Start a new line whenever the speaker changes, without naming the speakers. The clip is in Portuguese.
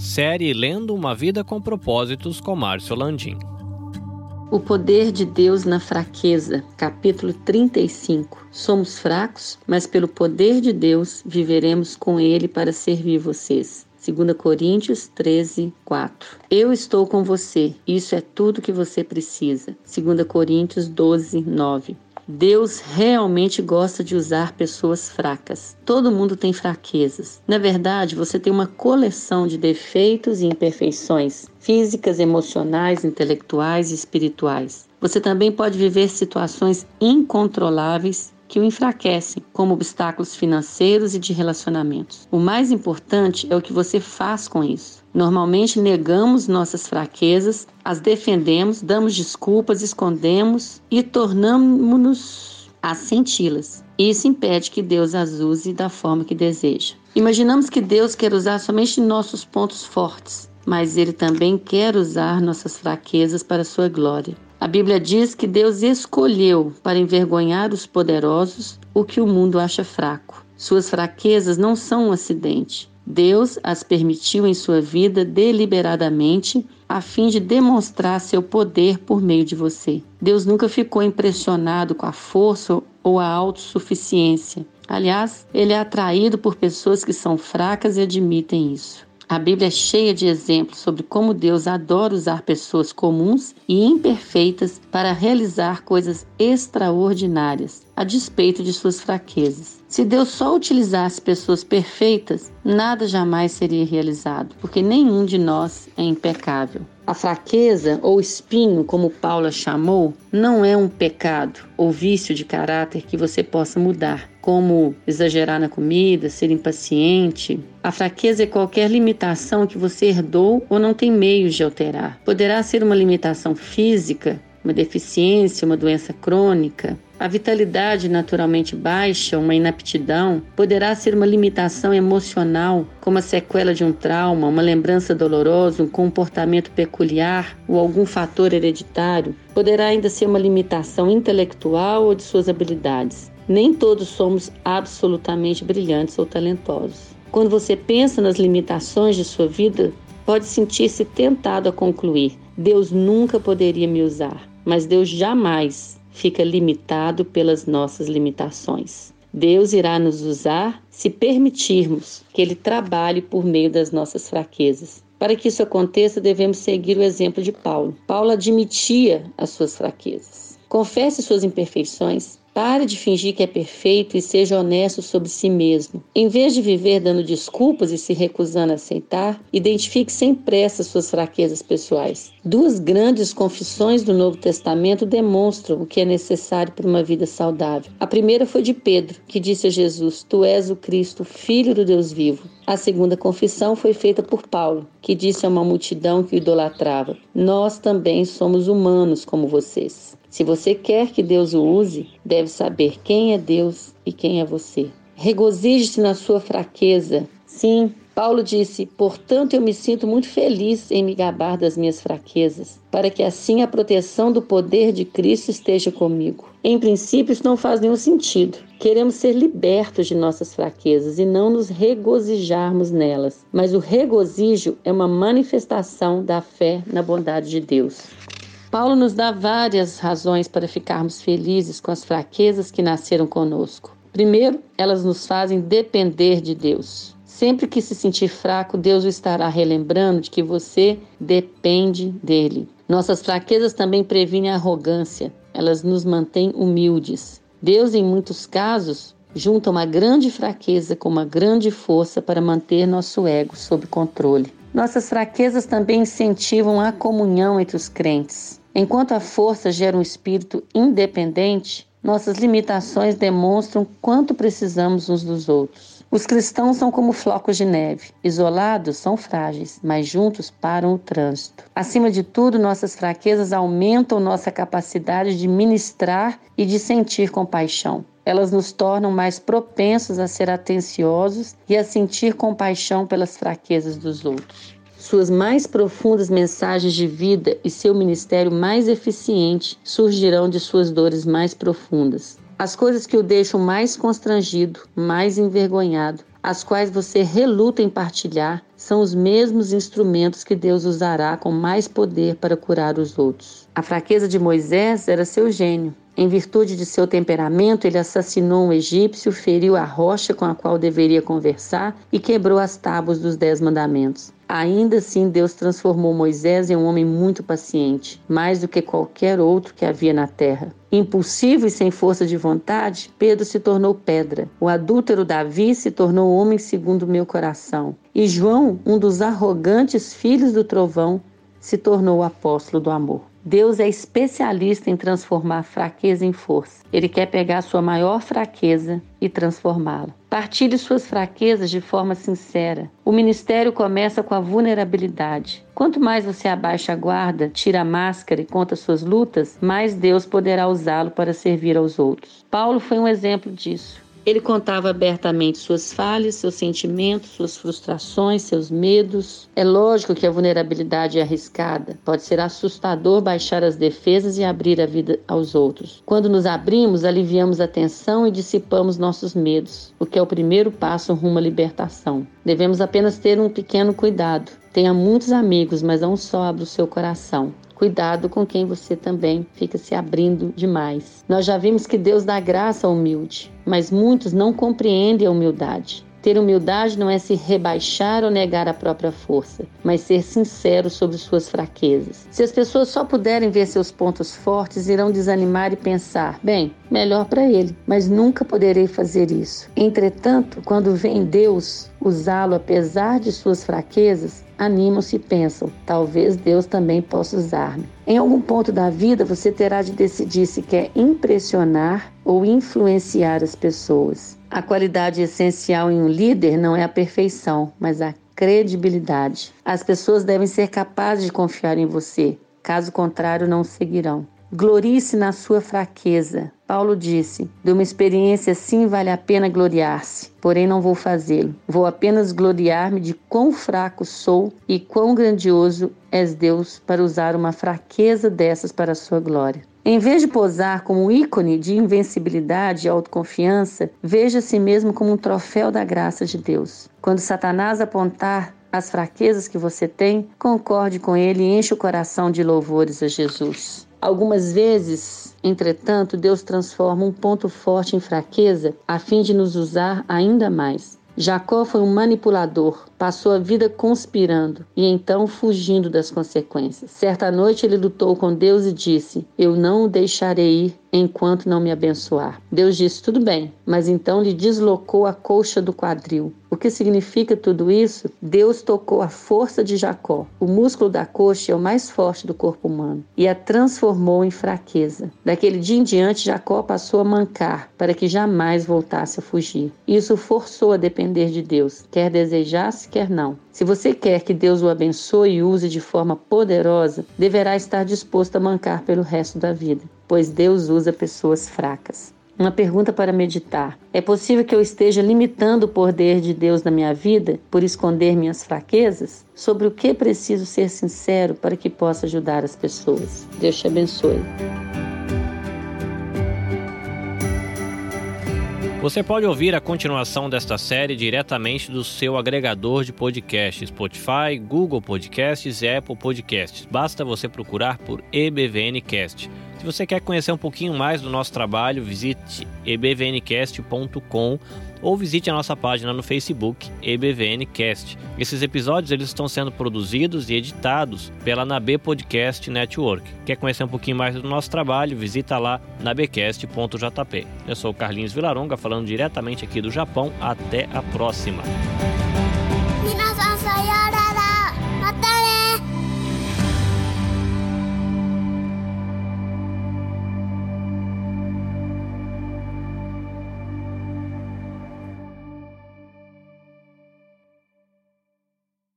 Série Lendo uma Vida com Propósitos com Márcio Landim.
O poder de Deus na fraqueza, capítulo 35. Somos fracos, mas pelo poder de Deus viveremos com Ele para servir vocês. 2 Coríntios 13, 4. Eu estou com você, isso é tudo que você precisa. 2 Coríntios 12, 9. Deus realmente gosta de usar pessoas fracas. Todo mundo tem fraquezas. Na verdade, você tem uma coleção de defeitos e imperfeições físicas, emocionais, intelectuais e espirituais. Você também pode viver situações incontroláveis que o enfraquecem, como obstáculos financeiros e de relacionamentos. O mais importante é o que você faz com isso. Normalmente negamos nossas fraquezas, as defendemos, damos desculpas, escondemos e tornamos-nos a senti-las. Isso impede que Deus as use da forma que deseja. Imaginamos que Deus quer usar somente nossos pontos fortes, mas Ele também quer usar nossas fraquezas para sua glória. A Bíblia diz que Deus escolheu para envergonhar os poderosos o que o mundo acha fraco. Suas fraquezas não são um acidente. Deus as permitiu em sua vida deliberadamente a fim de demonstrar seu poder por meio de você. Deus nunca ficou impressionado com a força ou a autossuficiência. Aliás, ele é atraído por pessoas que são fracas e admitem isso. A Bíblia é cheia de exemplos sobre como Deus adora usar pessoas comuns e imperfeitas para realizar coisas extraordinárias, a despeito de suas fraquezas. Se Deus só utilizasse pessoas perfeitas, nada jamais seria realizado, porque nenhum de nós é impecável. A fraqueza, ou espinho, como Paula chamou, não é um pecado ou vício de caráter que você possa mudar, como exagerar na comida, ser impaciente. A fraqueza é qualquer limitação que você herdou ou não tem meios de alterar. Poderá ser uma limitação física, uma deficiência, uma doença crônica. A vitalidade naturalmente baixa, uma inaptidão, poderá ser uma limitação emocional, como a sequela de um trauma, uma lembrança dolorosa, um comportamento peculiar ou algum fator hereditário. Poderá ainda ser uma limitação intelectual ou de suas habilidades. Nem todos somos absolutamente brilhantes ou talentosos. Quando você pensa nas limitações de sua vida, pode sentir-se tentado a concluir: Deus nunca poderia me usar mas Deus jamais fica limitado pelas nossas limitações. Deus irá nos usar se permitirmos que Ele trabalhe por meio das nossas fraquezas. Para que isso aconteça, devemos seguir o exemplo de Paulo. Paulo admitia as suas fraquezas. Confesse suas imperfeições, Pare de fingir que é perfeito e seja honesto sobre si mesmo. Em vez de viver dando desculpas e se recusando a aceitar, identifique sem pressa suas fraquezas pessoais. Duas grandes confissões do Novo Testamento demonstram o que é necessário para uma vida saudável. A primeira foi de Pedro, que disse a Jesus: Tu és o Cristo, filho do Deus vivo. A segunda confissão foi feita por Paulo, que disse a uma multidão que o idolatrava: Nós também somos humanos como vocês. Se você quer que Deus o use, deve saber quem é Deus e quem é você. Regozije-se na sua fraqueza. Sim, Paulo disse: Portanto, eu me sinto muito feliz em me gabar das minhas fraquezas, para que assim a proteção do poder de Cristo esteja comigo. Em princípio, isso não faz nenhum sentido. Queremos ser libertos de nossas fraquezas e não nos regozijarmos nelas. Mas o regozijo é uma manifestação da fé na bondade de Deus. Paulo nos dá várias razões para ficarmos felizes com as fraquezas que nasceram conosco. Primeiro, elas nos fazem depender de Deus. Sempre que se sentir fraco, Deus o estará relembrando de que você depende dele. Nossas fraquezas também previnem a arrogância, elas nos mantêm humildes. Deus, em muitos casos, junta uma grande fraqueza com uma grande força para manter nosso ego sob controle. Nossas fraquezas também incentivam a comunhão entre os crentes. Enquanto a força gera um espírito independente, nossas limitações demonstram quanto precisamos uns dos outros. Os cristãos são como flocos de neve. Isolados são frágeis, mas juntos param o trânsito. Acima de tudo, nossas fraquezas aumentam nossa capacidade de ministrar e de sentir compaixão. Elas nos tornam mais propensos a ser atenciosos e a sentir compaixão pelas fraquezas dos outros suas mais profundas mensagens de vida e seu ministério mais eficiente surgirão de suas dores mais profundas. As coisas que o deixam mais constrangido, mais envergonhado, as quais você reluta em partilhar, são os mesmos instrumentos que Deus usará com mais poder para curar os outros. A fraqueza de Moisés era seu gênio. Em virtude de seu temperamento, ele assassinou um egípcio, feriu a rocha com a qual deveria conversar e quebrou as tábuas dos Dez Mandamentos. Ainda assim, Deus transformou Moisés em um homem muito paciente, mais do que qualquer outro que havia na terra. Impulsivo e sem força de vontade, Pedro se tornou pedra. O adúltero Davi se tornou homem segundo o meu coração. E João, um dos arrogantes filhos do trovão, se tornou o apóstolo do amor. Deus é especialista em transformar fraqueza em força. Ele quer pegar sua maior fraqueza e transformá-la. Partilhe suas fraquezas de forma sincera. O ministério começa com a vulnerabilidade. Quanto mais você abaixa a guarda, tira a máscara e conta suas lutas, mais Deus poderá usá-lo para servir aos outros. Paulo foi um exemplo disso. Ele contava abertamente suas falhas, seus sentimentos, suas frustrações, seus medos. É lógico que a vulnerabilidade é arriscada. Pode ser assustador baixar as defesas e abrir a vida aos outros. Quando nos abrimos, aliviamos a tensão e dissipamos nossos medos, o que é o primeiro passo rumo à libertação. Devemos apenas ter um pequeno cuidado. Tenha muitos amigos, mas não só abra o seu coração. Cuidado com quem você também fica se abrindo demais. Nós já vimos que Deus dá graça ao humilde, mas muitos não compreendem a humildade. Ter humildade não é se rebaixar ou negar a própria força, mas ser sincero sobre suas fraquezas. Se as pessoas só puderem ver seus pontos fortes, irão desanimar e pensar: bem, melhor para ele, mas nunca poderei fazer isso. Entretanto, quando vem Deus usá-lo apesar de suas fraquezas, animam-se e pensam: talvez Deus também possa usar-me. Em algum ponto da vida, você terá de decidir se quer impressionar ou influenciar as pessoas. A qualidade essencial em um líder não é a perfeição, mas a credibilidade. As pessoas devem ser capazes de confiar em você, caso contrário, não seguirão. Glorie-se na sua fraqueza. Paulo disse: De uma experiência assim vale a pena gloriar-se, porém não vou fazê-lo. Vou apenas gloriar-me de quão fraco sou e quão grandioso és Deus para usar uma fraqueza dessas para a sua glória. Em vez de posar como um ícone de invencibilidade e autoconfiança, veja a si mesmo como um troféu da graça de Deus. Quando Satanás apontar as fraquezas que você tem, concorde com ele e enche o coração de louvores a Jesus. Algumas vezes, entretanto, Deus transforma um ponto forte em fraqueza a fim de nos usar ainda mais. Jacó foi um manipulador, passou a vida conspirando e então fugindo das consequências. Certa noite ele lutou com Deus e disse: Eu não o deixarei ir enquanto não me abençoar. Deus disse: Tudo bem, mas então lhe deslocou a colcha do quadril. O que significa tudo isso? Deus tocou a força de Jacó. O músculo da coxa é o mais forte do corpo humano e a transformou em fraqueza. Daquele dia em diante, Jacó passou a mancar para que jamais voltasse a fugir. Isso forçou a depender de Deus, quer desejasse, quer não. Se você quer que Deus o abençoe e use de forma poderosa, deverá estar disposto a mancar pelo resto da vida, pois Deus usa pessoas fracas. Uma pergunta para meditar: é possível que eu esteja limitando o poder de Deus na minha vida por esconder minhas fraquezas? Sobre o que preciso ser sincero para que possa ajudar as pessoas? Deus te abençoe.
Você pode ouvir a continuação desta série diretamente do seu agregador de podcasts, Spotify, Google Podcasts e Apple Podcasts. Basta você procurar por EBVNcast. Se você quer conhecer um pouquinho mais do nosso trabalho, visite ebvncast.com ou visite a nossa página no Facebook EBVNcast. Esses episódios eles estão sendo produzidos e editados pela Nabe Podcast Network. Quer conhecer um pouquinho mais do nosso trabalho? Visita lá nabecast.jp. Eu sou o Carlinhos Vilaronga falando diretamente aqui do Japão. Até a próxima.